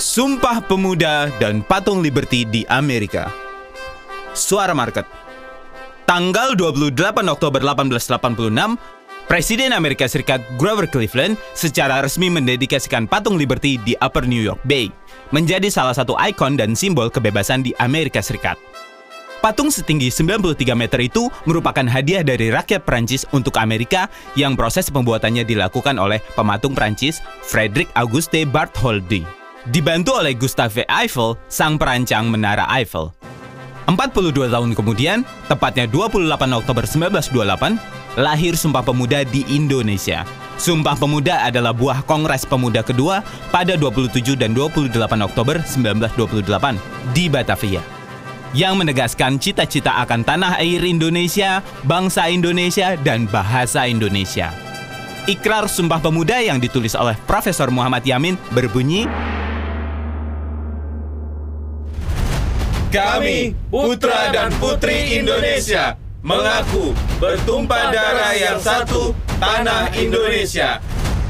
Sumpah Pemuda dan Patung Liberty di Amerika. Suara Market. Tanggal 28 Oktober 1886, Presiden Amerika Serikat Grover Cleveland secara resmi mendedikasikan patung Liberty di Upper New York Bay, menjadi salah satu ikon dan simbol kebebasan di Amerika Serikat. Patung setinggi 93 meter itu merupakan hadiah dari rakyat Prancis untuk Amerika yang proses pembuatannya dilakukan oleh pematung Prancis Frederick Auguste Bartholdi. Dibantu oleh Gustave Eiffel, sang perancang Menara Eiffel. 42 tahun kemudian, tepatnya 28 Oktober 1928, lahir Sumpah Pemuda di Indonesia. Sumpah Pemuda adalah buah Kongres Pemuda kedua pada 27 dan 28 Oktober 1928 di Batavia yang menegaskan cita-cita akan tanah air Indonesia, bangsa Indonesia, dan bahasa Indonesia. Ikrar Sumpah Pemuda yang ditulis oleh Profesor Muhammad Yamin berbunyi, Kami, putra dan putri Indonesia, mengaku bertumpah darah yang satu, tanah Indonesia.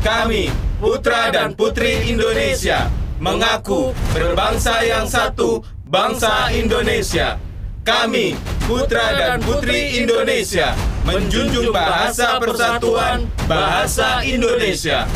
Kami, putra dan putri Indonesia, mengaku berbangsa yang satu, bangsa Indonesia. Kami, putra dan putri Indonesia, menjunjung bahasa persatuan, bahasa Indonesia.